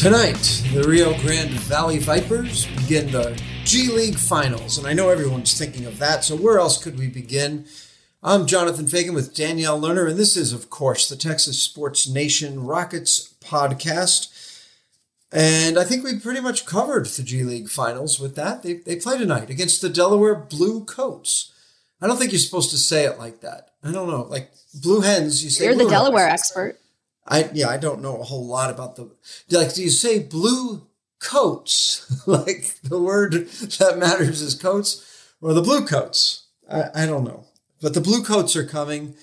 Tonight, the Rio Grande Valley Vipers begin the G League Finals, and I know everyone's thinking of that, so where else could we begin? I'm Jonathan Feigen with Danielle Lerner, and this is, of course, the Texas Sports Nation Rockets podcast. And I think we pretty much covered the G League Finals with that. They, they play tonight against the Delaware Blue Coats. I don't think you're supposed to say it like that. I don't know. Like Blue Hens, you say You're the Delaware Hens. expert. I yeah, I don't know a whole lot about the like. Do you say blue coats? like the word that matters is coats, or the blue coats? I, I don't know, but the blue coats are coming,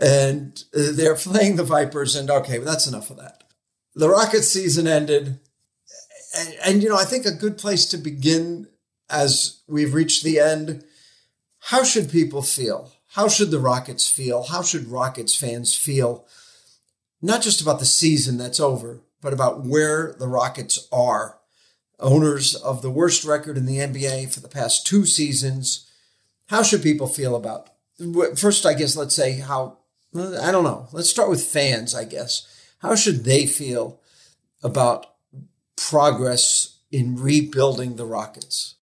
and they're playing the Vipers. And okay, well, that's enough of that. The Rocket season ended, and, and you know I think a good place to begin as we've reached the end. How should people feel? How should the Rockets feel? How should Rockets fans feel? Not just about the season that's over, but about where the Rockets are. Owners of the worst record in the NBA for the past two seasons. How should people feel about? First, I guess let's say how. I don't know. Let's start with fans. I guess how should they feel about progress in rebuilding the Rockets?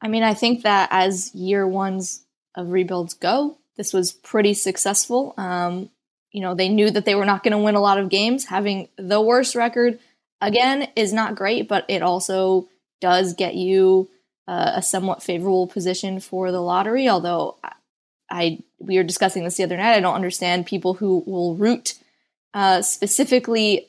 I mean, I think that as year ones of rebuilds go, this was pretty successful. Um, you know, they knew that they were not going to win a lot of games. Having the worst record again is not great, but it also does get you uh, a somewhat favorable position for the lottery. Although I, I, we were discussing this the other night, I don't understand people who will root uh, specifically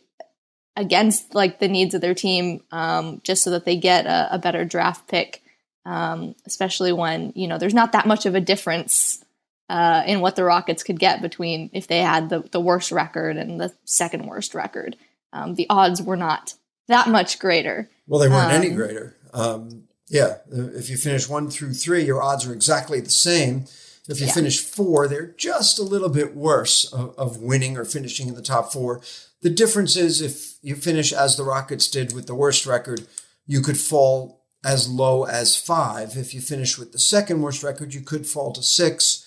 against like the needs of their team um, just so that they get a, a better draft pick. Um, especially when you know there's not that much of a difference uh, in what the Rockets could get between if they had the, the worst record and the second worst record. Um, the odds were not that much greater. Well, they weren't Um, any greater. Um, yeah, if you finish one through three, your odds are exactly the same. If you Yeah. finish four, they're just a little bit worse of, of winning or finishing in the top four. The difference is if you finish as the Rockets did with the worst record, you could fall as low as five. If you finish with the second worst record, you could fall to six.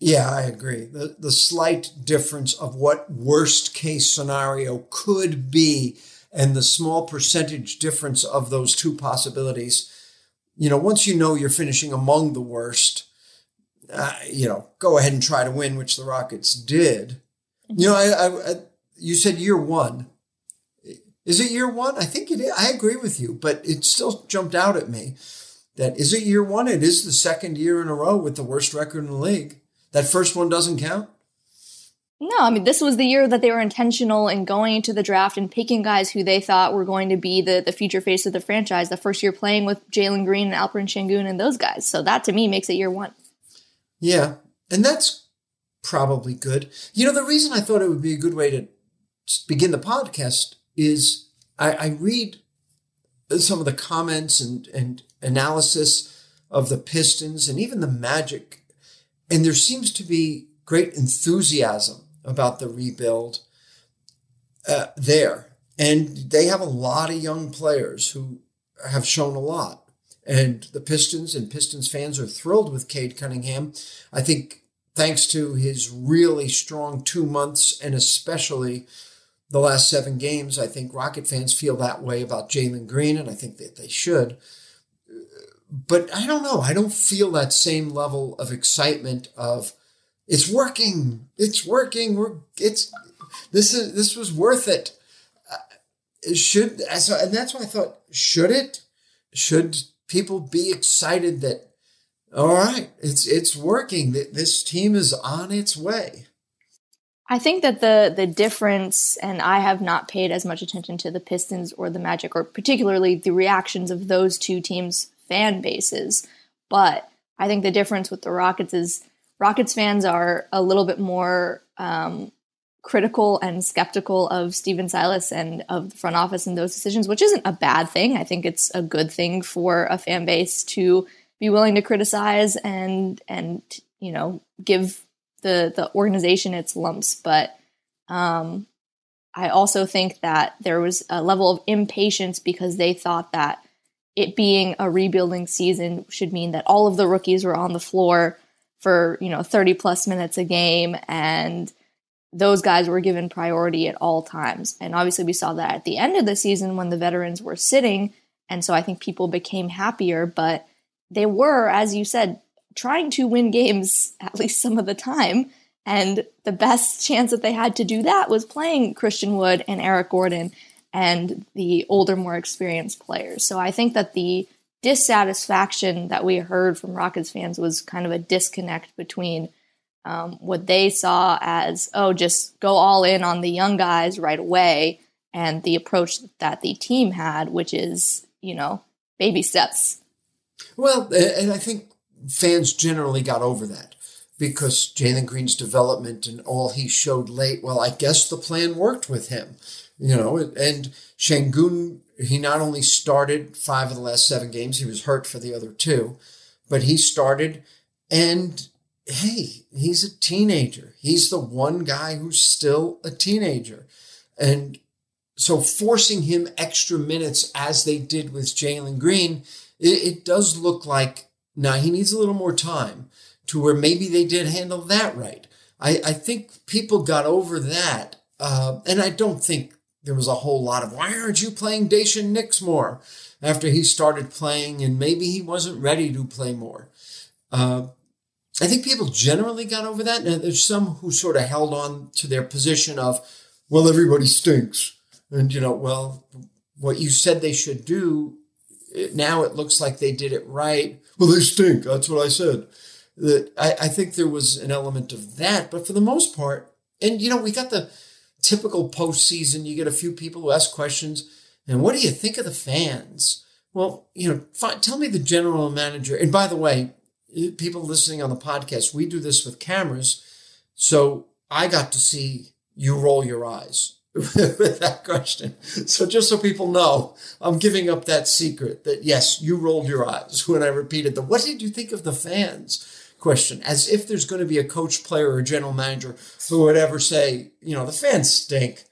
Yeah, I agree. The the slight difference of what worst case scenario could be and the small percentage difference of those two possibilities. You know, once you know you're finishing among the worst, uh, you know, go ahead and try to win, which the Rockets did. You know, I, I, I you said year one. Is it year one? I think it is. I agree with you, but it still jumped out at me that is it year one? It is the second year in a row with the worst record in the league. That first one doesn't count. No, I mean this was the year that they were intentional in going into the draft and picking guys who they thought were going to be the the future face of the franchise. The first year playing with Jalen Green and Alperen Sengun and those guys. So that to me makes it year one. Yeah, and that's probably good. You know, the reason I thought it would be a good way to begin the podcast is I, I read some of the comments and, and analysis of the Pistons and even the Magic, and there seems to be great enthusiasm about the rebuild uh, there. And they have a lot of young players who have shown a lot. And the Pistons and Pistons fans are thrilled with Cade Cunningham. I think thanks to his really strong two months and especially the last seven games, I think Rocket fans feel that way about Jalen Green, and I think that they should. But I don't know. I don't feel that same level of excitement of it's working. It's working. We're it's this is this was worth it. Uh, should so and that's why I thought should it should people be excited that all right it's it's working that this team is on its way. I think that the the difference, and I have not paid as much attention to the Pistons or the Magic, or particularly the reactions of those two teams' fan bases. But I think the difference with the Rockets is Rockets fans are a little bit more um, critical and skeptical of Stephen Silas and of the front office and those decisions, which isn't a bad thing. I think it's a good thing for a fan base to be willing to criticize and and you know give the the organization its lumps. But um, I also think that there was a level of impatience because they thought that it being a rebuilding season should mean that all of the rookies were on the floor for you know 30 plus minutes a game and those guys were given priority at all times. And obviously, we saw that at the end of the season when the veterans were sitting. And so I think people became happier, but they were, as you said, trying to win games at least some of the time. And the best chance that they had to do that was playing Christian Wood and Eric Gordon and the older, more experienced players. So I think that the dissatisfaction that we heard from Rockets fans was kind of a disconnect between um, what they saw as, oh, just go all in on the young guys right away, and the approach that the team had, which is, you know, baby steps. Well, and I think fans generally got over that because Jalen Green's development and all he showed late, well, I guess the plan worked with him, you know, and Sengun, he not only started five of the last seven games, he was hurt for the other two, but he started and hey, he's a teenager. He's the one guy who's still a teenager. And so forcing him extra minutes as they did with Jalen Green, it, it, does look like now he needs a little more time to where maybe they did handle that right. I, I think people got over that. Uh, and I don't think there was a whole lot of, why aren't you playing Daishen Nix more after he started playing and maybe he wasn't ready to play more. Uh, I think people generally got over that. And there's some who sort of held on to their position of, well, everybody stinks. And, you know, well, what you said they should do, now it looks like they did it right. Well, they stink. That's what I said. That I, I think there was an element of that. But for the most part, and, you know, we got the typical postseason, you get a few people who ask questions. And what do you think of the fans? Well, you know, tell me the general manager. And by the way, people listening on the podcast, we do this with cameras. So I got to see you roll your eyes with that question. So just so people know, I'm giving up that secret that yes, you rolled your eyes when I repeated the what did you think of the fans question as if there's going to be a coach player or general manager who would ever say, you know, the fans stink.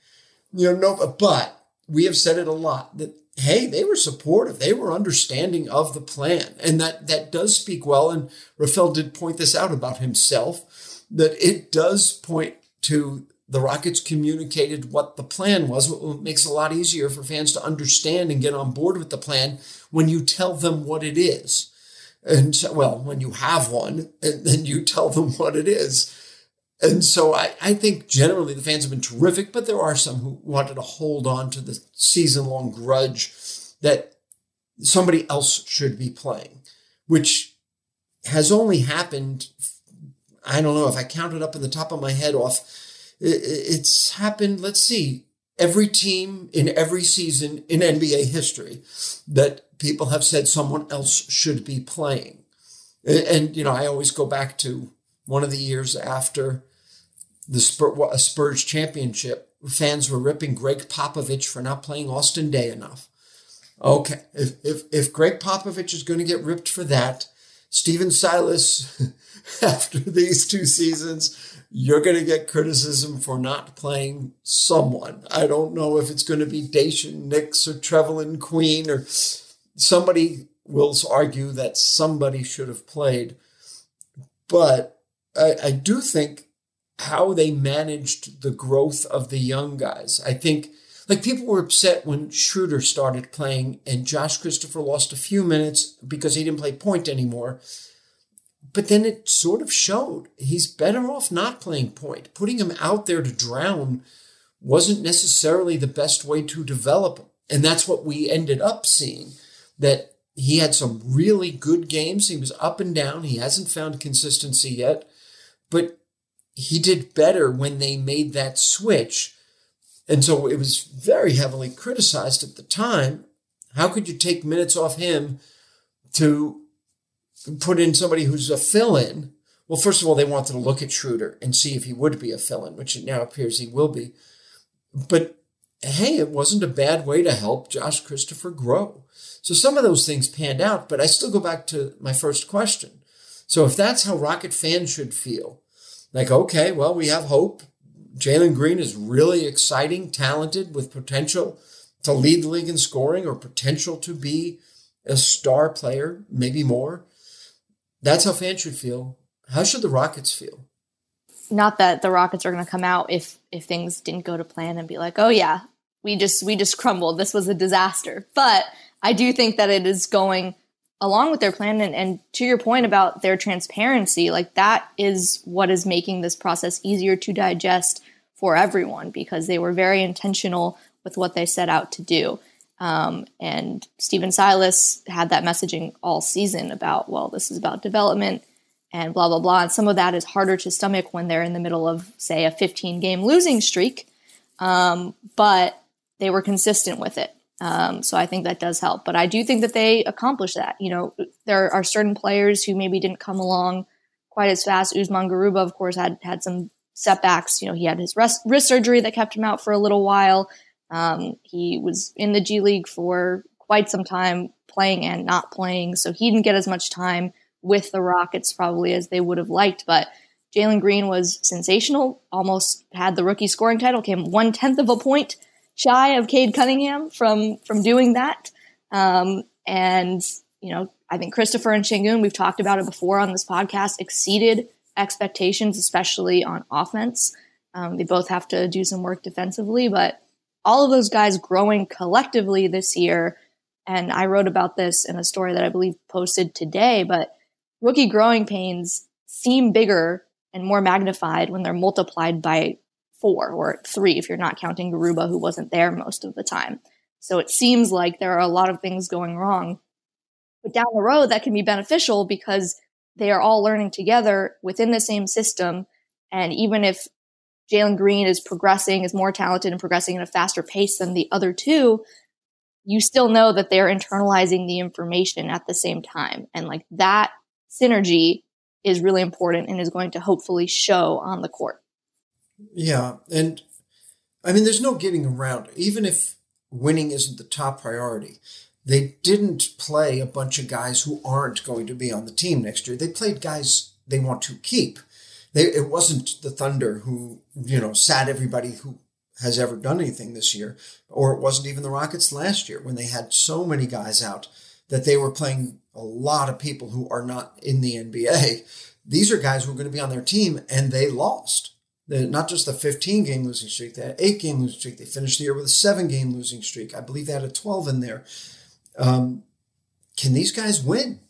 You know, no, but we have said it a lot that hey, they were supportive. They were understanding of the plan. And that, that does speak well. And Rafael did point this out about himself, that it does point to the Rockets communicated what the plan was, what makes it a lot easier for fans to understand and get on board with the plan when you tell them what it is. And so, well, when you have one, and then you tell them what it is. And so I, I think generally the fans have been terrific, but there are some who wanted to hold on to the season long grudge that somebody else should be playing, which has only happened. I don't know if I counted up in the top of my head off. It's happened, let's see, every team in every season in NBA history that people have said someone else should be playing. And, you know, I always go back to one of the years after the Spurs, Spurs championship, fans were ripping Gregg Popovich for not playing Austin Daye enough. Okay, if if, if Gregg Popovich is going to get ripped for that, Stephen Silas, after these two seasons, you're going to get criticism for not playing someone. I don't know if it's going to be Daishen Nix or Trevelin Queen or somebody will argue that somebody should have played. But I, I do think how they managed the growth of the young guys. I think like people were upset when Schroeder started playing and Josh Christopher lost a few minutes because he didn't play point anymore. But then it sort of showed he's better off not playing point. Putting him out there to drown wasn't necessarily the best way to develop him. And that's what we ended up seeing that he had some really good games. He was up and down. He hasn't found consistency yet. But he did better when they made that switch. And so it was very heavily criticized at the time. How could you take minutes off him to put in somebody who's a fill in? Well, first of all, they wanted to look at Schroeder and see if he would be a fill in, which it now appears he will be. But hey, it wasn't a bad way to help Josh Christopher grow. So some of those things panned out, but I still go back to my first question. So if that's how Rocket fans should feel, like, okay, well, we have hope. Jalen Green is really exciting, talented, with potential to lead the league in scoring or potential to be a star player, maybe more. That's how fans should feel. How should the Rockets feel? not that the Rockets are going to come out if if things didn't go to plan and be like, oh yeah, we just we just crumbled. This was a disaster. But I do think that it is going along with their plan and, and to your point about their transparency, like that is what is making this process easier to digest for everyone because they were very intentional with what they set out to do. Um, and Stephen Silas had that messaging all season about, well, this is about development and blah, blah, blah. And some of that is harder to stomach when they're in the middle of, say, a 15 game losing streak. Um, but they were consistent with it. Um, so I think that does help. But I do think that they accomplished that. You know, there are certain players who maybe didn't come along quite as fast. Usman Garuba, of course, had had some setbacks. You know, he had his wrist, wrist surgery that kept him out for a little while. Um, he was in the G League for quite some time, playing and not playing, so he didn't get as much time with the Rockets probably as they would have liked. But Jalen Green was sensational. Almost had the rookie scoring title. Came one tenth of a point shy of Cade Cunningham from from doing that. Um, and you know, I think Christopher and Sengun, we've talked about it before on this podcast, exceeded expectations, especially on offense. Um, they both have to do some work defensively, but all of those guys growing collectively this year. And I wrote about this in a story that I believe posted today, but rookie growing pains seem bigger and more magnified when they're multiplied by four or three if you're not counting Garuba, who wasn't there most of the time. So it seems like there are a lot of things going wrong. But down the road, that can be beneficial because they are all learning together within the same system. And even if Jalen Green is progressing, is more talented and progressing at a faster pace than the other two, you still know that they're internalizing the information at the same time. And like that synergy is really important and is going to hopefully show on the court. Yeah. And I mean, there's no getting around. Even if winning isn't the top priority, they didn't play a bunch of guys who aren't going to be on the team next year. They played guys they want to keep. They, it wasn't the Thunder who, you know, sat everybody who has ever done anything this year, or it wasn't even the Rockets last year when they had so many guys out that they were playing a lot of people who are not in the NBA. These are guys who are going to be on their team and they lost. They're not just the 15 game losing streak, they had eight game losing streak. They finished the year with a seven game losing streak. I believe they had a 12 in there. Um, can these guys win?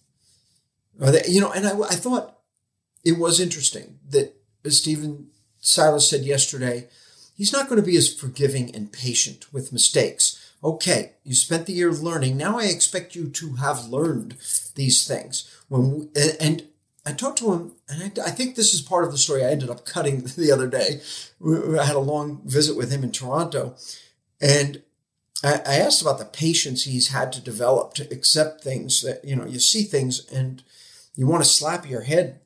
Are they, you know, and I, I thought it was interesting that Stephen Silas said yesterday, he's not going to be as forgiving and patient with mistakes. Okay, you spent the year learning. Now I expect you to have learned these things. When we, and I talked to him, and I, I, think this is part of the story I ended up cutting the other day. I had a long visit with him in Toronto, and I, I asked about the patience he's had to develop to accept things that you know you see things and you want to slap your head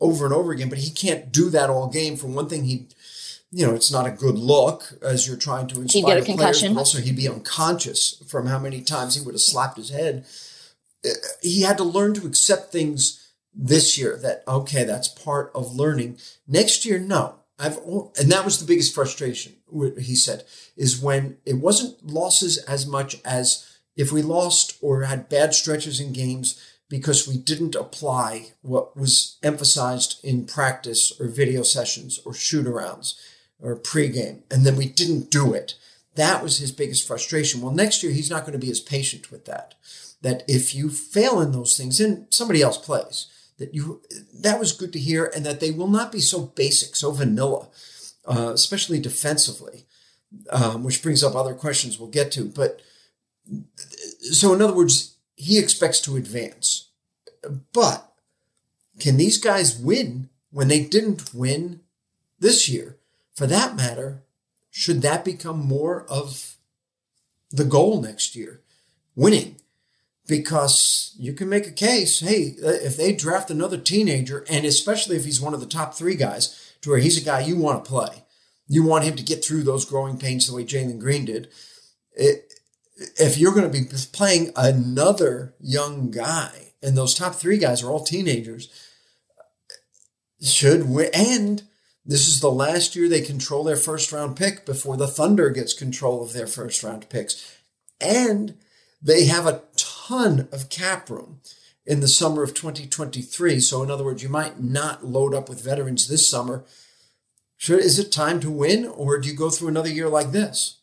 over and over again, but he can't do that all game. For one thing, he you know, it's not a good look as you're trying to inspire he'd get a concussion. Players, also he'd be unconscious from how many times he would have slapped his head. Uh, he had to learn to accept things this year that okay that's part of learning. Next year no. I've and that was the biggest frustration he said is when it wasn't losses as much as if we lost or had bad stretches in games because we didn't apply what was emphasized in practice or video sessions or shoot arounds or pregame and then we didn't do it. That was his biggest frustration. Well next year he's not going to be as patient with that that if you fail in those things then somebody else plays that you that was good to hear, and that they will not be so basic, so vanilla, uh, especially defensively, um, which brings up other questions we'll get to. But so, in other words, he expects to advance, but can these guys win when they didn't win this year? For that matter, should that become more of the goal next year? Winning because you can make a case hey if they draft another teenager and especially if he's one of the top three guys to where he's a guy you want to play. You want him to get through those growing pains the way jalen green did. It, if you're going to be playing another young guy and those top three guys are all teenagers should we, and this is the last year they control their first round pick before the thunder gets control of their first round picks. And they have a ton of cap room in the summer of 2023. So, in other words, you might not load up with veterans this summer Should, is it time to win, or do you go through another year like this?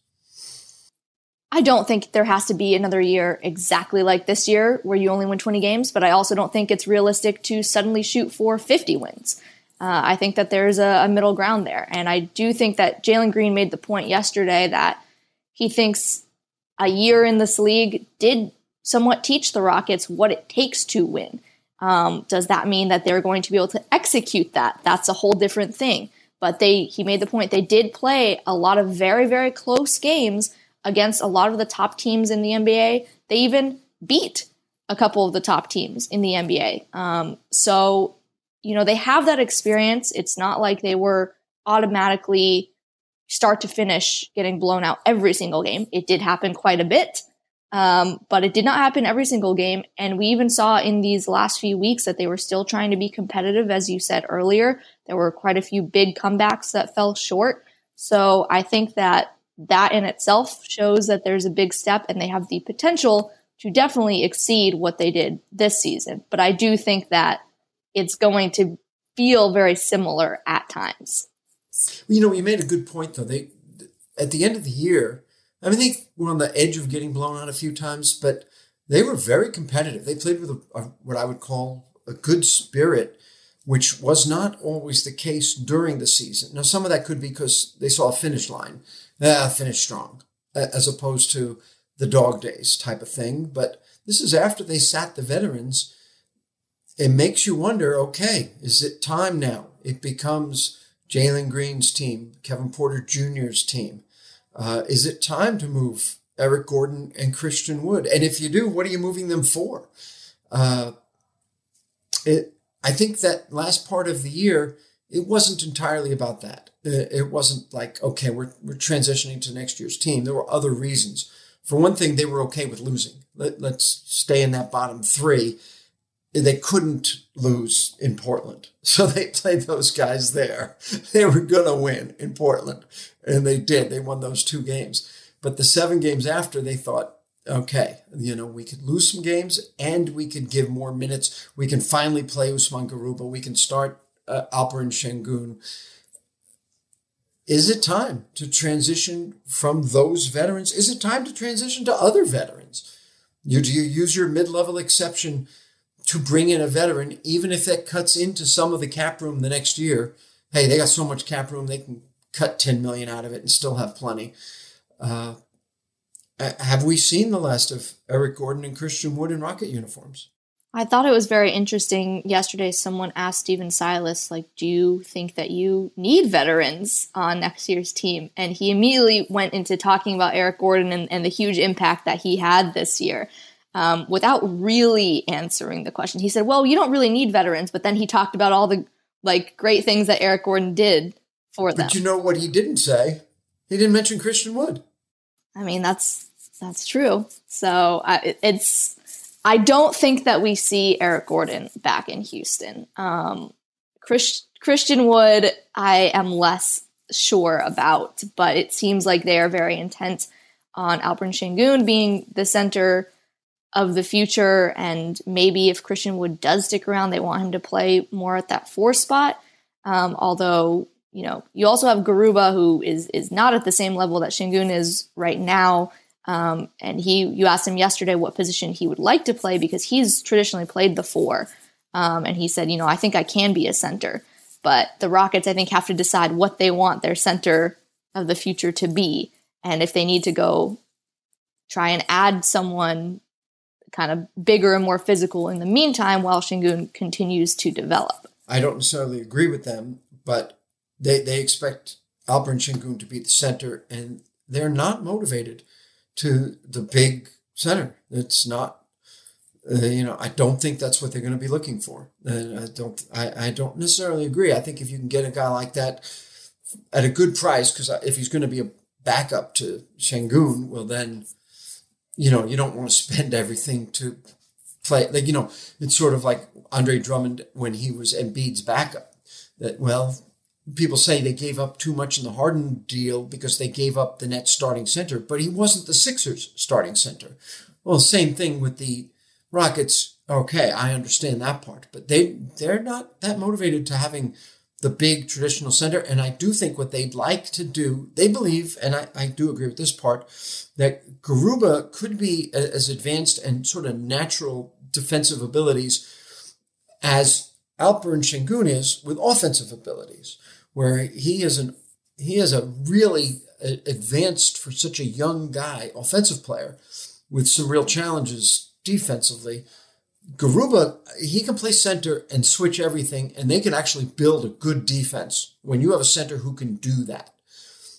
I don't think there has to be another year exactly like this year where you only win 20 games, but I also don't think it's realistic to suddenly shoot for 50 wins. Uh, I think that there's a, a, middle ground there. And I do think that Jalen Green made the point yesterday that he thinks a year in this league did somewhat teach the Rockets what it takes to win. Um, does that mean that they're going to be able to execute that? That's a whole different thing. But they, he made the point they did play a lot of very, very close games against a lot of the top teams in the NBA. They even beat a couple of the top teams in the NBA. Um, so, you know, they have that experience. It's not like they were automatically start to finish getting blown out every single game. It did happen quite a bit. Um, but it did not happen every single game. And we even saw in these last few weeks that they were still trying to be competitive. As you said earlier, there were quite a few big comebacks that fell short. So I think that that in itself shows that there's a big step and they have the potential to definitely exceed what they did this season. But I do think that it's going to feel very similar at times. You know, you made a good point though. They at the end of the year, I mean, they were on the edge of getting blown out a few times, but they were very competitive. They played with a, a, what I would call a good spirit, which was not always the case during the season. Now, some of that could be because they saw a finish line, ah, finish strong, as opposed to the dog days type of thing. But this is after they sat the veterans. It makes you wonder okay, is it time now? It becomes Jalen Green's team, Kevin Porter Jr.'s team. Uh, is it time to move Eric Gordon and Christian Wood? And if you do, what are you moving them for? Uh, it, I think that last part of the year, it wasn't entirely about that. It wasn't like, okay, we're, we're transitioning to next year's team. There were other reasons. For one thing, they were okay with losing. Let, let's stay in that bottom three. They couldn't lose in Portland. So they played those guys there. They were going to win in Portland. And they did. They won those two games. But the seven games after, they thought, okay, you know, we could lose some games and we could give more minutes. We can finally play Usman Garuba. We can start uh, Alperen Sengun. Is it time to transition from those veterans? Is it time to transition to other veterans? You, do you use your mid level exception to bring in a veteran, even if that cuts into some of the cap room the next year? Hey, they got so much cap room, they can cut 10 million out of it and still have plenty. Uh, have we seen the last of Eric Gordon and Christian Wood in Rocket uniforms? I thought it was very interesting. Yesterday, someone asked Stephen Silas, like, do you think that you need veterans on next year's team? And he immediately went into talking about Eric Gordon and, and the huge impact that he had this year um, without really answering the question. He said, well, you don't really need veterans. But then he talked about all the like great things that Eric Gordon did for them. But you know what he didn't say? He didn't mention Christian Wood. I mean, that's that's true. So I, it's I don't think that we see Eric Gordon back in Houston. Um, Chris, Christian Wood, I am less sure about, but it seems like they are very intent on Alperen Sengun being the center of the future. And maybe if Christian Wood does stick around, they want him to play more at that four spot. Um, although, you know, you also have Garuba, who is is not at the same level that Sengun is right now. Um, and he, you asked him yesterday what position he would like to play because he's traditionally played the four. Um, and he said, you know, I think I can be a center. But the Rockets, I think, have to decide what they want their center of the future to be. And if they need to go try and add someone kind of bigger and more physical in the meantime while Sengun continues to develop. I don't necessarily agree with them, but they, they expect Alperen Sengun to be the center, and they're not motivated to the big center. It's not, uh, you know, I don't think that's what they're going to be looking for. And I don't, I, I don't necessarily agree. I think if you can get a guy like that at a good price, because if he's going to be a backup to Sengun, well then, you know, you don't want to spend everything to play. Like you know, it's sort of like Andre Drummond when he was Embiid's backup. That well, people say they gave up too much in the Harden deal because they gave up the net starting center, but he wasn't the Sixers starting center. Well, same thing with the Rockets. Okay, I understand that part, but they they're not that motivated to having the big traditional center. And I do think what they'd like to do, they believe, and I, I do agree with this part, that Garuba could be as advanced and sort of natural defensive abilities as Alperen Sengun is with offensive abilities, where he is an he is a really advanced for such a young guy offensive player with some real challenges defensively. Garuba, he can play center and switch everything, and they can actually build a good defense when you have a center who can do that.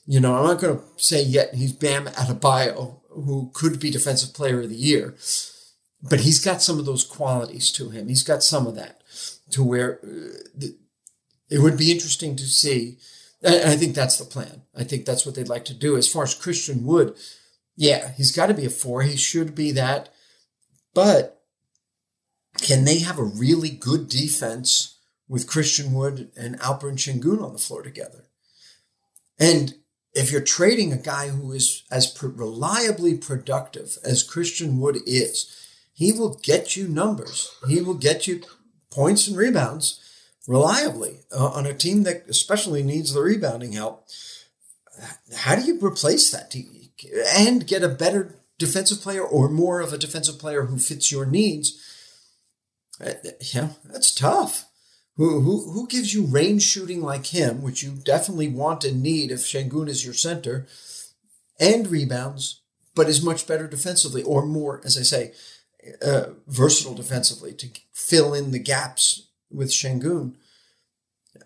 You know, I'm not going to say yet he's Bam Adebayo, who could be Defensive Player of the Year, but he's got some of those qualities to him. He's got some of that to where uh, it would be interesting to see. And I think that's the plan. I think that's what they'd like to do. As far as Christian Wood, yeah, he's got to be a four. He should be that. But can they have a really good defense with Christian Wood and Alperen Sengun on the floor together? And if you're trading a guy who is as reliably productive as Christian Wood is, he will get you numbers. He will get you points and rebounds reliably uh, on a team that especially needs the rebounding help. How do you replace that and get a better defensive player or more of a defensive player who fits your needs? Uh, yeah, that's tough. Who, who, who gives you range shooting like him, which you definitely want and need if Sengun is your center, and rebounds, but is much better defensively or more, as I say, uh, versatile defensively to fill in the gaps with Sengun.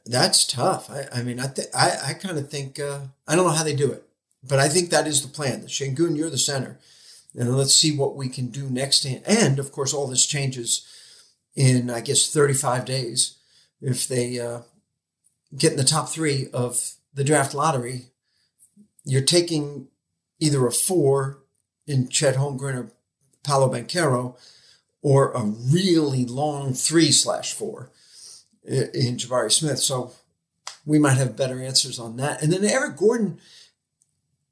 That's tough. I, I mean, I th- I, I kind of think uh, I don't know how they do it, but I think that is the plan. The Sengun, you're the center, and let's see what we can do next. And of course, all this changes in I guess 35 days if they uh, get in the top three of the draft lottery. You're taking either a four in Chet Holmgren or Paolo Banchero, or a really long three slash four in Jabari Smith. So we might have better answers on that. And then Eric Gordon,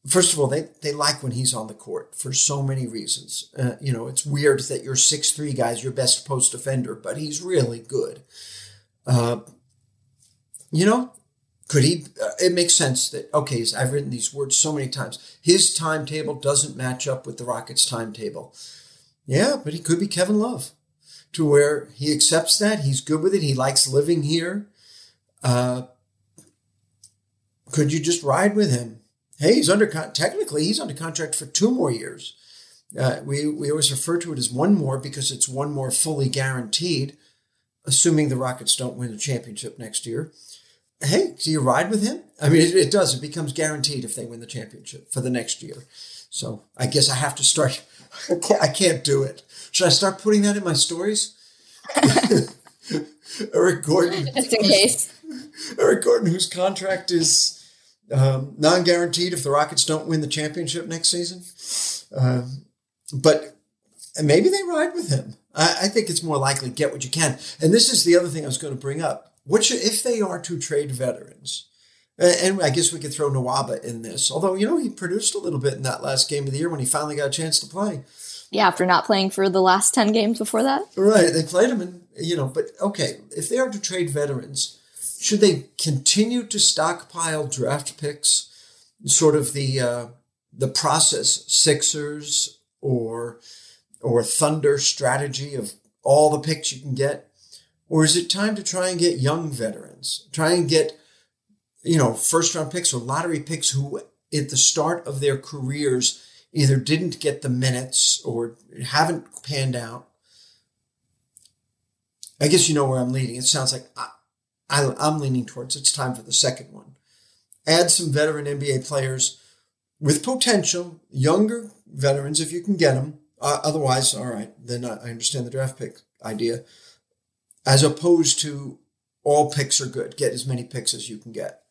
first of all, they, they like when he's on the court for so many reasons. Uh, you know, it's weird that your six three guy's your best post defender, but he's really good. Uh, you know, could he? Uh, it makes sense that okay. I've written these words so many times. His timetable doesn't match up with the Rockets' timetable. Yeah, but he could be Kevin Love to where he accepts that. He's good with it. He likes living here. Uh, could you just ride with him? Hey, he's under technically he's under contract for two more years. Uh, we we always refer to it as one more because it's one more fully guaranteed, assuming the Rockets don't win the championship next year. Hey, do you ride with him? I mean, it, it does. It becomes guaranteed if they win the championship for the next year. So I guess I have to start I can't, I can't do it. Should I start putting that in my stories? Eric Gordon. Just in case. Eric Gordon, whose contract is um, non guaranteed if the Rockets don't win the championship next season. Um, but maybe they ride with him. I, I, think it's more likely get what you can. And this is the other thing I was going to bring up. What should, if they are to trade veterans? And I guess we could throw Nwaba in this, although, you know, he produced a little bit in that last game of the year when he finally got a chance to play. Yeah, after not playing for the last 10 games before that. Right. They played him in, you know, but okay, if they are to trade veterans, should they continue to stockpile draft picks, sort of the, uh, the process Sixers or, or Thunder strategy of all the picks you can get? Or is it time to try and get young veterans? Try and get you know, first round picks or lottery picks who at the start of their careers either didn't get the minutes or haven't panned out. I guess you know where I'm leading. It sounds like I, I, I'm leaning towards it's time for the second one. Add some veteran NBA players with potential, younger veterans if you can get them. Uh, otherwise, all right, then I, I understand the draft pick idea. As opposed to all picks are good. Get as many picks as you can get.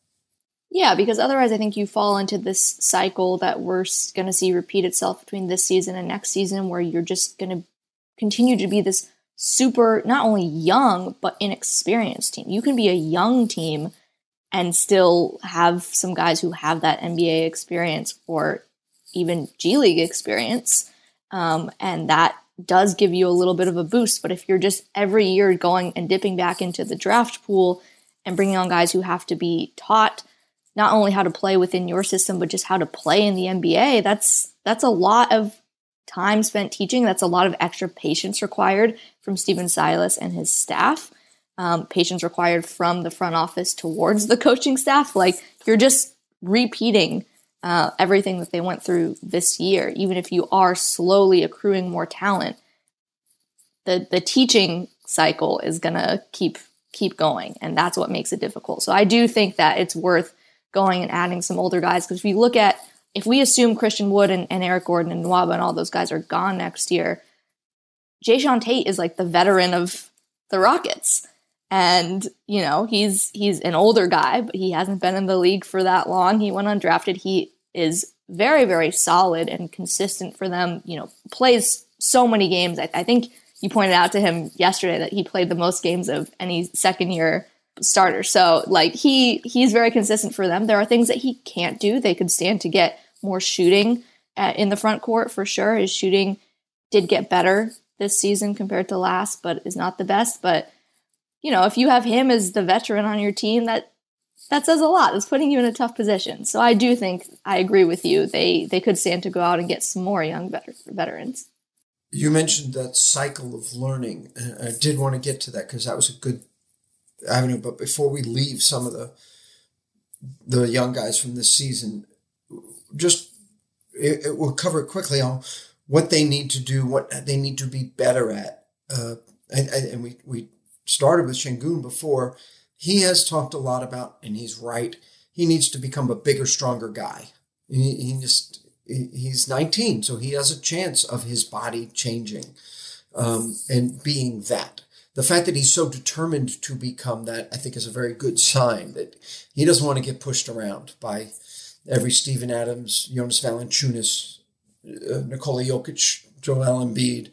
Yeah, because otherwise, I think you fall into this cycle that we're going to see repeat itself between this season and next season, where you're just going to continue to be this super, not only young, but inexperienced team. You can be a young team and still have some guys who have that NBA experience or even G League experience. Um, and that does give you a little bit of a boost. But if you're just every year going and dipping back into the draft pool and bringing on guys who have to be taught not only how to play within your system, but just how to play in the NBA. That's that's a lot of time spent teaching. That's a lot of extra patience required from Stephen Silas and his staff. Um, patience required from the front office towards the coaching staff. Like you're just repeating uh, everything that they went through this year. Even if you are slowly accruing more talent, the the teaching cycle is gonna keep keep going, and that's what makes it difficult. So I do think that it's worth going and adding some older guys because if you look at if we assume Christian Wood and, and Eric Gordon and Nwaba and all those guys are gone next year, Jae'Sean Tate is like the veteran of the Rockets. And, you know, he's he's an older guy, but he hasn't been in the league for that long. He went undrafted. He is very, very solid and consistent for them, you know, plays so many games. I, I think you pointed out to him yesterday that he played the most games of any second year starter. So like he he's very consistent for them. There are things that he can't do. They could stand to get more shooting in the front court for sure. His shooting did get better this season compared to last, but is not the best. But you know, if you have him as the veteran on your team, that that says a lot. It's putting you in a tough position. So I do think I agree with you. They they could stand to go out and get some more young veterans. You mentioned that cycle of learning. Uh, I did want to get to that because that was a good avenue. But before we leave some of the the young guys from this season, just it, it will cover quickly on what they need to do, what they need to be better at. Uh, and, and we we started with Sengun before. He has talked a lot about, and he's right. He needs to become a bigger, stronger guy. He, he just he's 19, so he has a chance of his body changing um, and being that the fact that he's so determined to become that, I think, is a very good sign that he doesn't want to get pushed around by every Steven Adams, Jonas Valanciunas, uh, Nikola Jokic, Joel Embiid,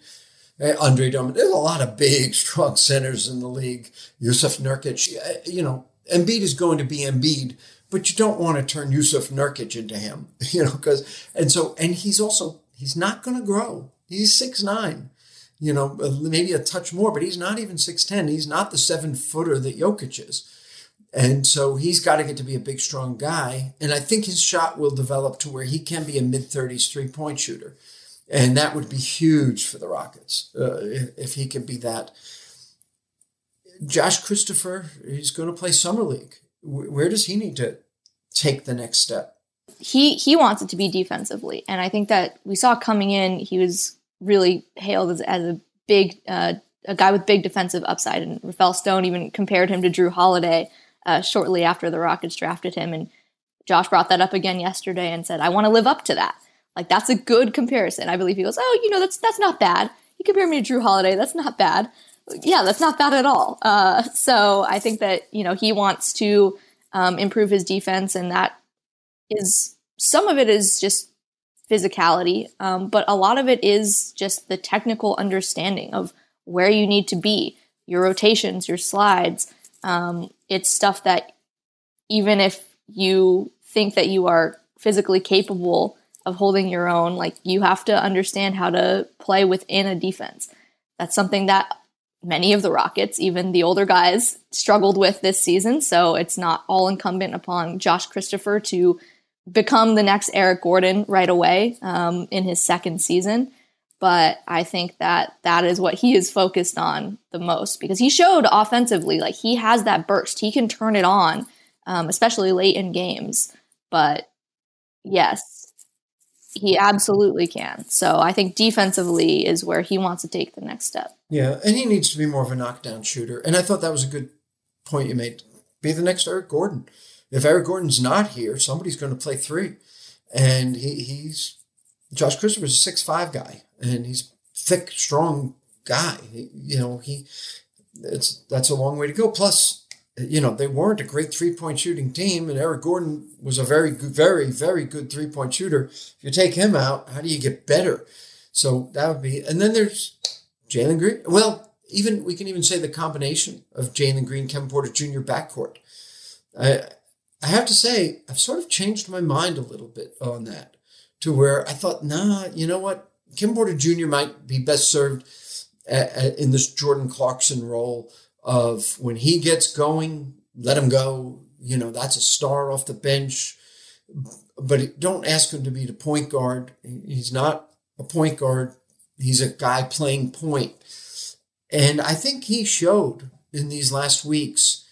uh, Andre Drummond. There's a lot of big, strong centers in the league. Yusuf Nurkic, you know, Embiid is going to be Embiid, but you don't want to turn Yusuf Nurkic into him, you know, because, and so, and he's also, he's not going to grow. He's six nine you know, maybe a touch more, but he's not even 6'10. He's not the seven footer that Jokic is. And so he's got to get to be a big, strong guy. And I think his shot will develop to where he can be a mid 30s three point shooter. And that would be huge for the Rockets uh, if, he could be that. Josh Christopher, he's going to play Summer League. Where does he need to take the next step? He he wants it to be defensively, and I think that we saw coming in, he was really hailed as, as a big uh, a guy with big defensive upside. And Rafael Stone even compared him to Jrue Holiday uh, shortly after the Rockets drafted him. And Josh brought that up again yesterday and said, "I want to live up to that." Like that's a good comparison. I believe he goes, "Oh, you know, that's that's not bad." You compare me to Jrue Holiday, that's not bad. Yeah, that's not bad at all. Uh, so I think that you know he wants to um, improve his defense, and that is some of it is just physicality, um, but a lot of it is just the technical understanding of where you need to be, your rotations, your slides. Um, it's stuff that even if you think that you are physically capable of holding your own, like you have to understand how to play within a defense. That's something that many of the Rockets, even the older guys, struggled with this season. So it's not all incumbent upon Josh Christopher to become the next Eric Gordon right away um, in his second season. But I think that that is what he is focused on the most because he showed offensively, like he has that burst. He can turn it on, um, especially late in games. But yes, he absolutely can. So I think defensively is where he wants to take the next step. Yeah, and he needs to be more of a knockdown shooter. And I thought that was a good point you made. Be the next Eric Gordon if Eric Gordon's not here, somebody's going to play three. And he, he's Josh Christopher's a six five guy, and he's thick, strong guy. He, you know, he it's that's a long way to go. Plus, you know, they weren't a great three point shooting team, and Eric Gordon was a very good, very, very good three point shooter. If you take him out, how do you get better? So that would be, and then there's Jalen Green. Well, even we can even say the combination of Jalen Green, Kevin Porter Jr. backcourt. I I have to say, I've sort of changed my mind a little bit on that to where I thought, nah, you know what? Kim Porter Jr. might be best served at, at, in this Jordan Clarkson role of when he gets going, let him go. You know, that's a star off the bench. But don't ask him to be the point guard. He's not a point guard. He's a guy playing point. And I think he showed in these last weeks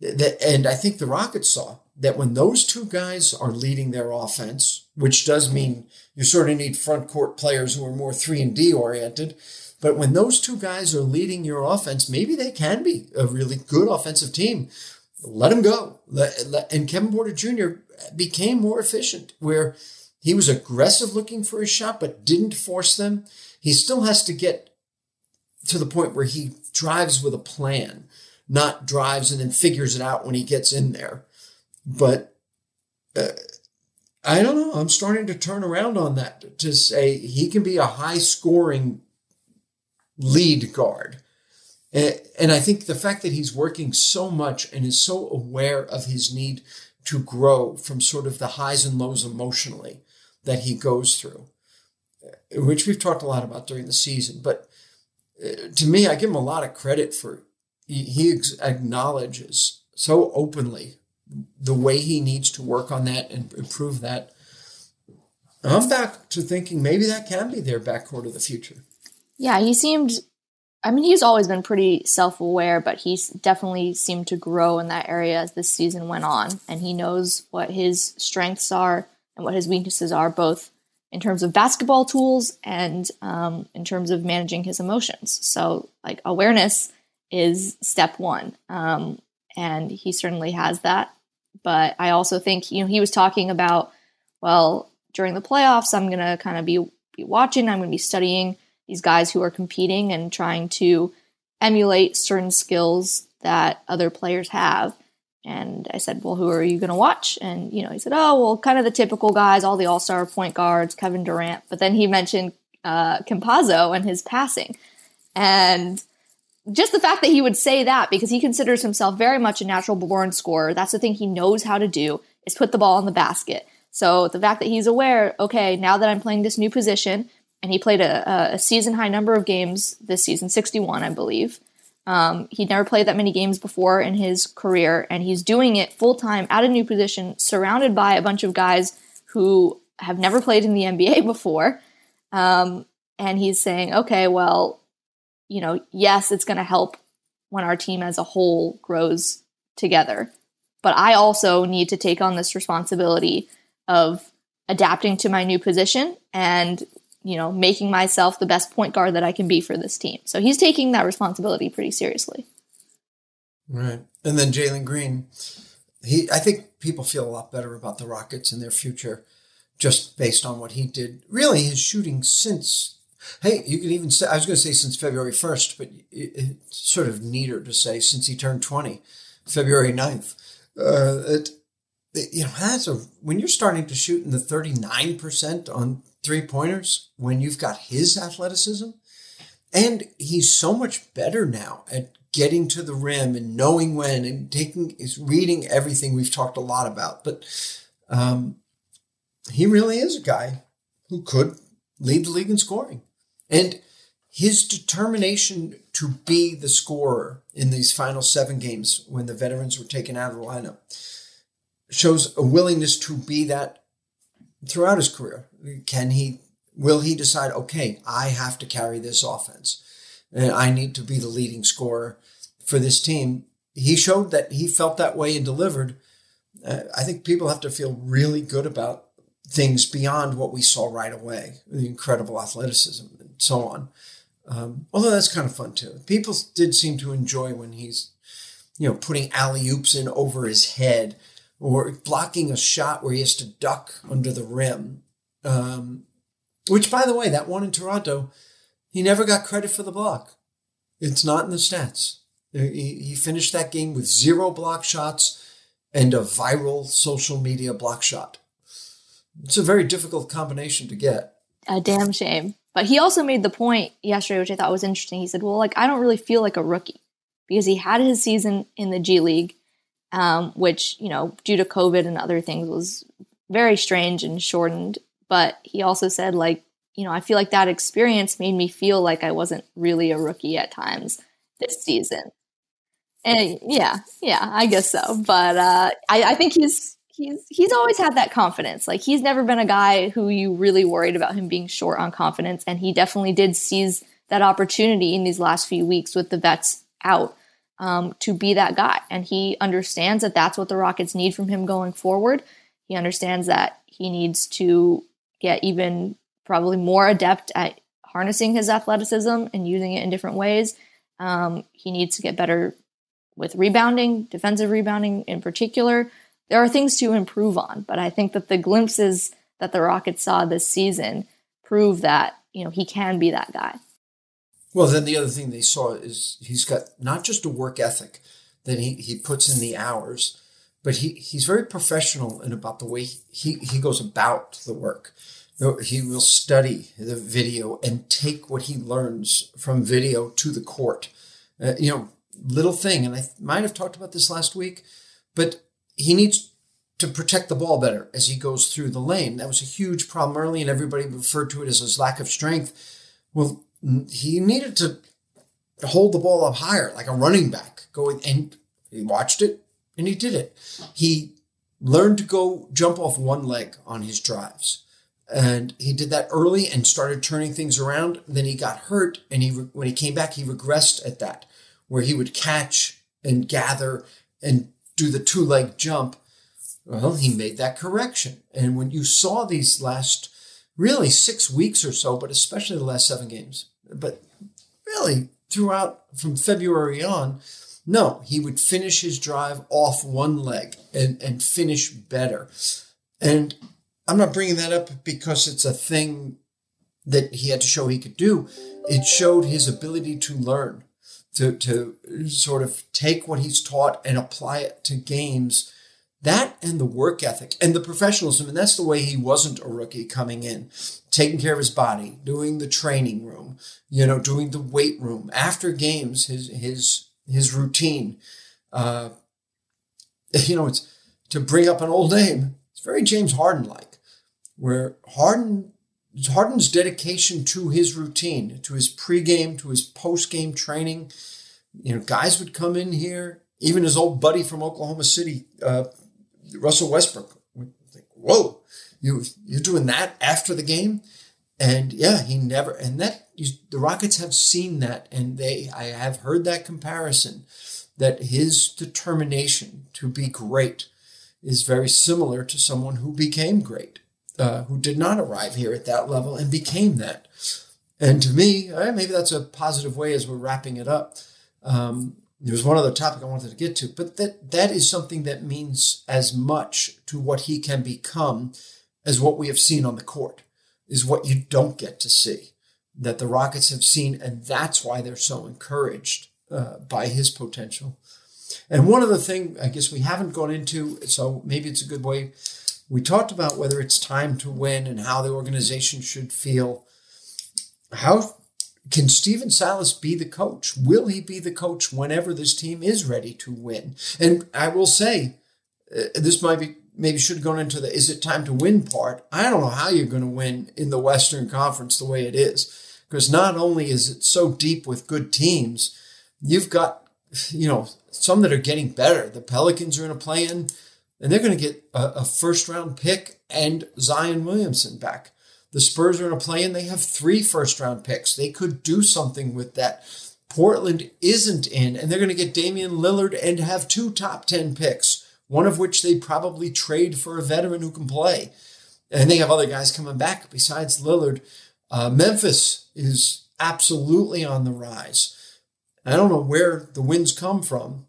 that, and I think the Rockets saw that when those two guys are leading their offense, which does mean you sort of need front court players who are more three and D oriented. But when those two guys are leading your offense, maybe they can be a really good offensive team. Let them go. and Kevin Porter Jr. became more efficient, where he was aggressive looking for his shot, but didn't force them. He still has to get to the point where he drives with a plan, not drives and then figures it out when he gets in there. But uh, I don't know. I'm starting to turn around on that to say he can be a high scoring lead guard. And I think the fact that he's working so much and is so aware of his need to grow from sort of the highs and lows emotionally that he goes through, which we've talked a lot about during the season. But uh, to me, I give him a lot of credit for he acknowledges so openly the way he needs to work on that and improve that. I'm back to thinking maybe that can be their backcourt of the future. Yeah, he seemed. I mean, he's always been pretty self aware, but he definitely seemed to grow in that area as this season went on. And he knows what his strengths are and what his weaknesses are, both in terms of basketball tools and um, in terms of managing his emotions. So, like, awareness is step one. Um, and he certainly has that. But I also think, you know, he was talking about, well, during the playoffs, I'm going to kind of be, be watching, I'm going to be studying these guys who are competing and trying to emulate certain skills that other players have. And I said, Well, who are you going to watch? And, you know, he said, Oh, well, kind of the typical guys, all the all star point guards, Kevin Durant. But then he mentioned uh, Campazzo and his passing. And just the fact that he would say that because he considers himself very much a natural born scorer, that's the thing he knows how to do is put the ball in the basket. So the fact that he's aware, okay, now that I'm playing this new position, and he played a, a season high number of games this season, 61, I believe. Um, he'd never played that many games before in his career, and he's doing it full time at a new position, surrounded by a bunch of guys who have never played in the NBA before. Um, and he's saying, okay, well, you know, yes, it's going to help when our team as a whole grows together. But I also need to take on this responsibility of adapting to my new position and, you know, making myself the best point guard that I can be for this team. So he's taking that responsibility pretty seriously. Right. And then Jalen Green, he I think people feel a lot better about the Rockets and their future just based on what he did. Really, his shooting since Hey, you could even say, I was going to say since February 1st, but it's sort of neater to say since he turned 20, February 9th. Uh, it, it, you know, that's a, when you're starting to shoot in the 39% on three pointers, when you've got his athleticism, and he's so much better now at getting to the rim and knowing when and taking, is reading everything we've talked a lot about. But um, he really is a guy who could lead the league in scoring. And his determination to be the scorer in these final seven games when the veterans were taken out of the lineup shows a willingness to be that throughout his career. Can he, will he decide, okay, I have to carry this offense and I need to be the leading scorer for this team? He showed that he felt that way and delivered. Uh, I think people have to feel really good about things beyond what we saw right away the incredible athleticism so on. Um, although that's kind of fun too. People did seem to enjoy when he's, you know, putting alley oops in over his head or blocking a shot where he has to duck under the rim. Um, which, by the way, that one in Toronto, he never got credit for the block. It's not in the stats. He, he finished that game with zero block shots and a viral social media block shot. It's a very difficult combination to get. A damn shame. But he also made the point yesterday, which I thought was interesting. He said, Well, like, I don't really feel like a rookie because he had his season in the G League, um, which, you know, due to COVID and other things was very strange and shortened. But he also said, like, you know, I feel like that experience made me feel like I wasn't really a rookie at times this season. And yeah, yeah, I guess so. But uh, I, I think he's he's he's always had that confidence. Like he's never been a guy who you really worried about him being short on confidence, and he definitely did seize that opportunity in these last few weeks with the vets out um, to be that guy. And he understands that that's what the Rockets need from him going forward. He understands that he needs to get even probably more adept at harnessing his athleticism and using it in different ways. Um, he needs to get better with rebounding, defensive rebounding in particular. There are things to improve on, but I think that the glimpses that the Rockets saw this season prove that you know he can be that guy. Well, then the other thing they saw is he's got not just a work ethic that he, he puts in the hours, but he, he's very professional in about the way he, he goes about the work. He will study the video and take what he learns from video to the court. Uh, you know, little thing, and I might have talked about this last week, but he needs to protect the ball better as he goes through the lane. That was a huge problem early, and everybody referred to it as his lack of strength. Well, he needed to hold the ball up higher, like a running back. Going and he watched it and he did it. He learned to go jump off one leg on his drives. And he did that early and started turning things around. Then he got hurt, and he when he came back, he regressed at that, where he would catch and gather and do the two leg jump. Well, he made that correction. And when you saw these last really six weeks or so, but especially the last seven games, but really throughout from February on, no, he would finish his drive off one leg and, and finish better. And I'm not bringing that up because it's a thing that he had to show he could do. It showed his ability to learn, to, to sort of take what he's taught and apply it to games that and the work ethic and the professionalism. And that's the way he wasn't a rookie coming in, taking care of his body, doing the training room, you know, doing the weight room after games, his, his, his routine. Uh, you know, it's to bring up an old name. It's very James Harden like, where Harden Harden's dedication to his routine, to his pregame, to his postgame training. You know, guys would come in here. Even his old buddy from Oklahoma City, uh, Russell Westbrook. Like, whoa, you you're doing that after the game, and yeah, he never. And that the Rockets have seen that, and they I have heard that comparison that his determination to be great is very similar to someone who became great, uh, who did not arrive here at that level and became that. And to me, eh, maybe that's a positive way as we're wrapping it up. Um, there was one other topic I wanted to get to, but that that is something that means as much to what he can become as what we have seen on the court. Is what you don't get to see that the Rockets have seen, and that's why they're so encouraged uh, by his potential. And one other thing, I guess we haven't gone into, so maybe it's a good way. We talked about whether it's time to win and how the organization should feel. How can Stephen Silas be the coach? Will he be the coach whenever this team is ready to win? And I will say, uh, this might be maybe should have gone into the is it time to win part. I don't know how you're going to win in the Western Conference the way it is. Because not only is it so deep with good teams, you've got, you know, some that are getting better. The Pelicans are in a play in, and they're going to get a, a first round pick and Zion Williamson back. The Spurs are in a play and they have three first round picks. They could do something with that. Portland isn't in, and they're going to get Damian Lillard and have two top 10 picks, one of which they probably trade for a veteran who can play. And they have other guys coming back besides Lillard. Uh, Memphis is absolutely on the rise. I don't know where the winds come from.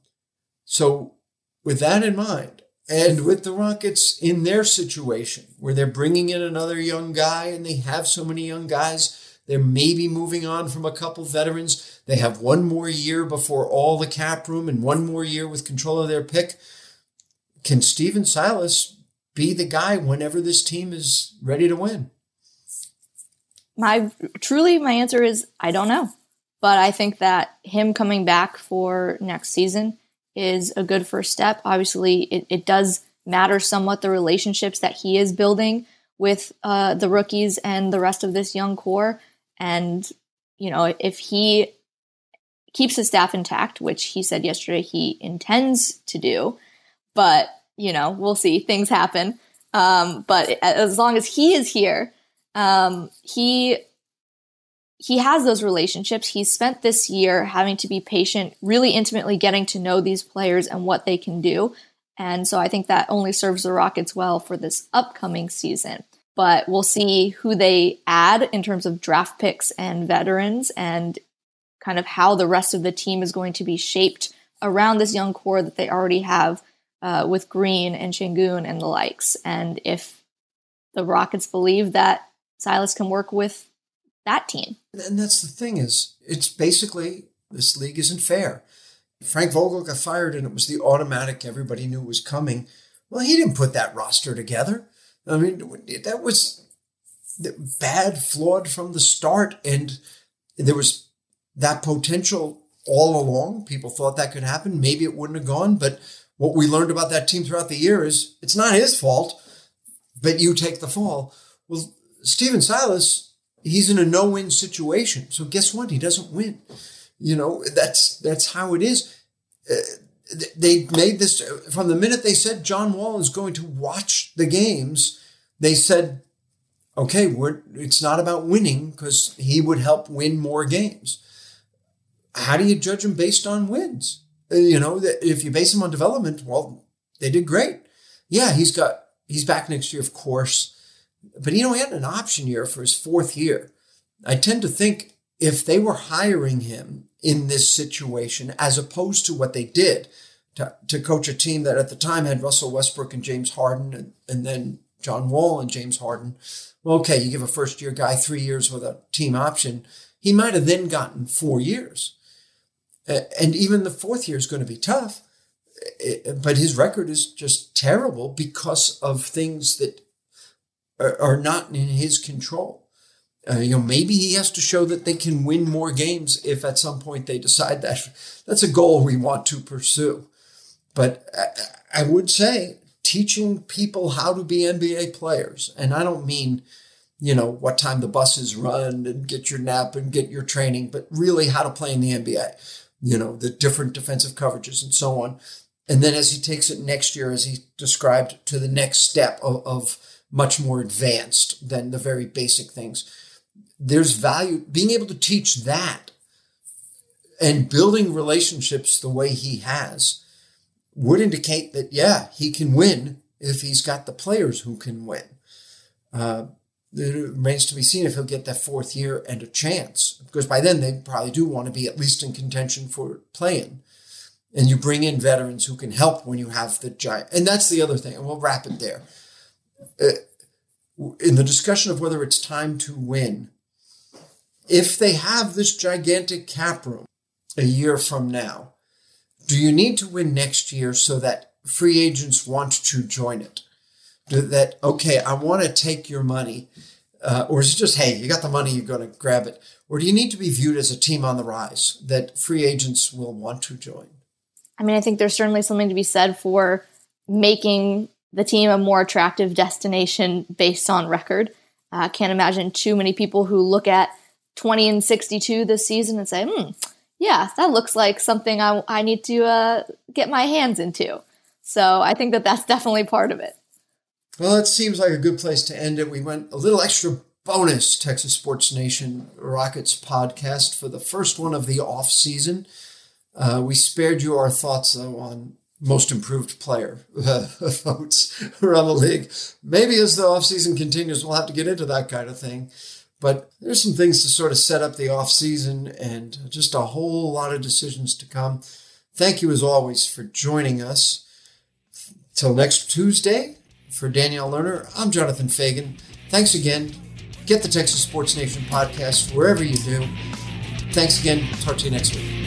So, with that in mind, and with the Rockets in their situation, where they're bringing in another young guy and they have so many young guys, they're maybe moving on from a couple veterans. They have one more year before all the cap room and one more year with control of their pick. Can Stephen Silas be the guy whenever this team is ready to win? My truly, my answer is I don't know. But I think that him coming back for next season is a good first step. Obviously, it, it does matter somewhat the relationships that he is building with uh, the rookies and the rest of this young core. And, you know, if he keeps his staff intact, which he said yesterday he intends to do. But, you know, we'll see. Things happen. Um, but as long as he is here, um, he he has those relationships. He's spent this year having to be patient, really intimately getting to know these players and what they can do. And so I think that only serves the Rockets well for this upcoming season. But we'll see who they add in terms of draft picks and veterans and kind of how the rest of the team is going to be shaped around this young core that they already have uh, with Green and Sengun and the likes. And if the Rockets believe that Silas can work with that team. And that's the thing is, it's basically this league isn't fair. Frank Vogel got fired and it was the automatic everybody knew was coming. Well, he didn't put that roster together. I mean, that was bad, flawed from the start. And there was that potential all along. People thought that could happen. Maybe it wouldn't have gone. But what we learned about that team throughout the year is it's not his fault, but you take the fall. Well, Stephen Silas, he's in a no-win situation. So guess what? He doesn't win. You know, that's that's how it is. Uh, they made this from the minute they said John Wall is going to watch the games. They said, "Okay, we're it's not about winning because he would help win more games." how do you judge him based on wins? Uh, you know, if you base him on development, well, they did great. Yeah, he's got he's back next year, of course, but he had an option year for his fourth year. I tend to think if they were hiring him in this situation, as opposed to what they did to, to coach a team that at the time had Russell Westbrook and James Harden, and, and then John Wall and James Harden. Well, okay, you give a first year guy three years with a team option. He might have then gotten four years. And even the fourth year is going to be tough. Eh, eh, but his record is just terrible because of things that are not in his control. Uh, you know, maybe he has to show that they can win more games if at some point they decide that that's a goal we want to pursue. But I, I would say teaching people how to be NBA players, and I don't mean, you know, what time the buses run and get your nap and get your training, but really how to play in the NBA you know, the different defensive coverages and so on. And then as he takes it next year, as he described, to the next step of, of much more advanced than the very basic things, there's value being able to teach that and building relationships the way he has would indicate that, yeah, he can win if he's got the players who can win. Uh, it remains to be seen if he'll get that fourth year and a chance. Because by then they probably do want to be at least in contention for playing. And you bring in veterans who can help when you have the giant. And that's the other thing. And we'll wrap it there. Uh, in the discussion of whether it's time to win, if they have this gigantic cap room a year from now, do you need to win next year so that free agents want to join it? that okay i want to take your money uh, or is it just hey you got the money you're going to grab it or do you need to be viewed as a team on the rise that free agents will want to join i mean i think there's certainly something to be said for making the team a more attractive destination based on record i uh, can't imagine too many people who look at 20 and 62 this season and say hmm yeah that looks like something i, I need to uh, get my hands into so i think that that's definitely part of it well, it seems like a good place to end it. We went a little extra bonus Texas Sports Nation Rockets podcast for the first one of the off season. Uh, we spared you our thoughts though on most improved player uh, votes around the league. Maybe as the offseason continues, we'll have to get into that kind of thing. But there's some things to sort of set up the offseason and just a whole lot of decisions to come. Thank you as always for joining us. Till next Tuesday, for Danielle Lerner, I'm Jonathan Feigen. Thanks again. Get the Texas Sports Nation podcast wherever you do. Thanks again. Talk to you next week.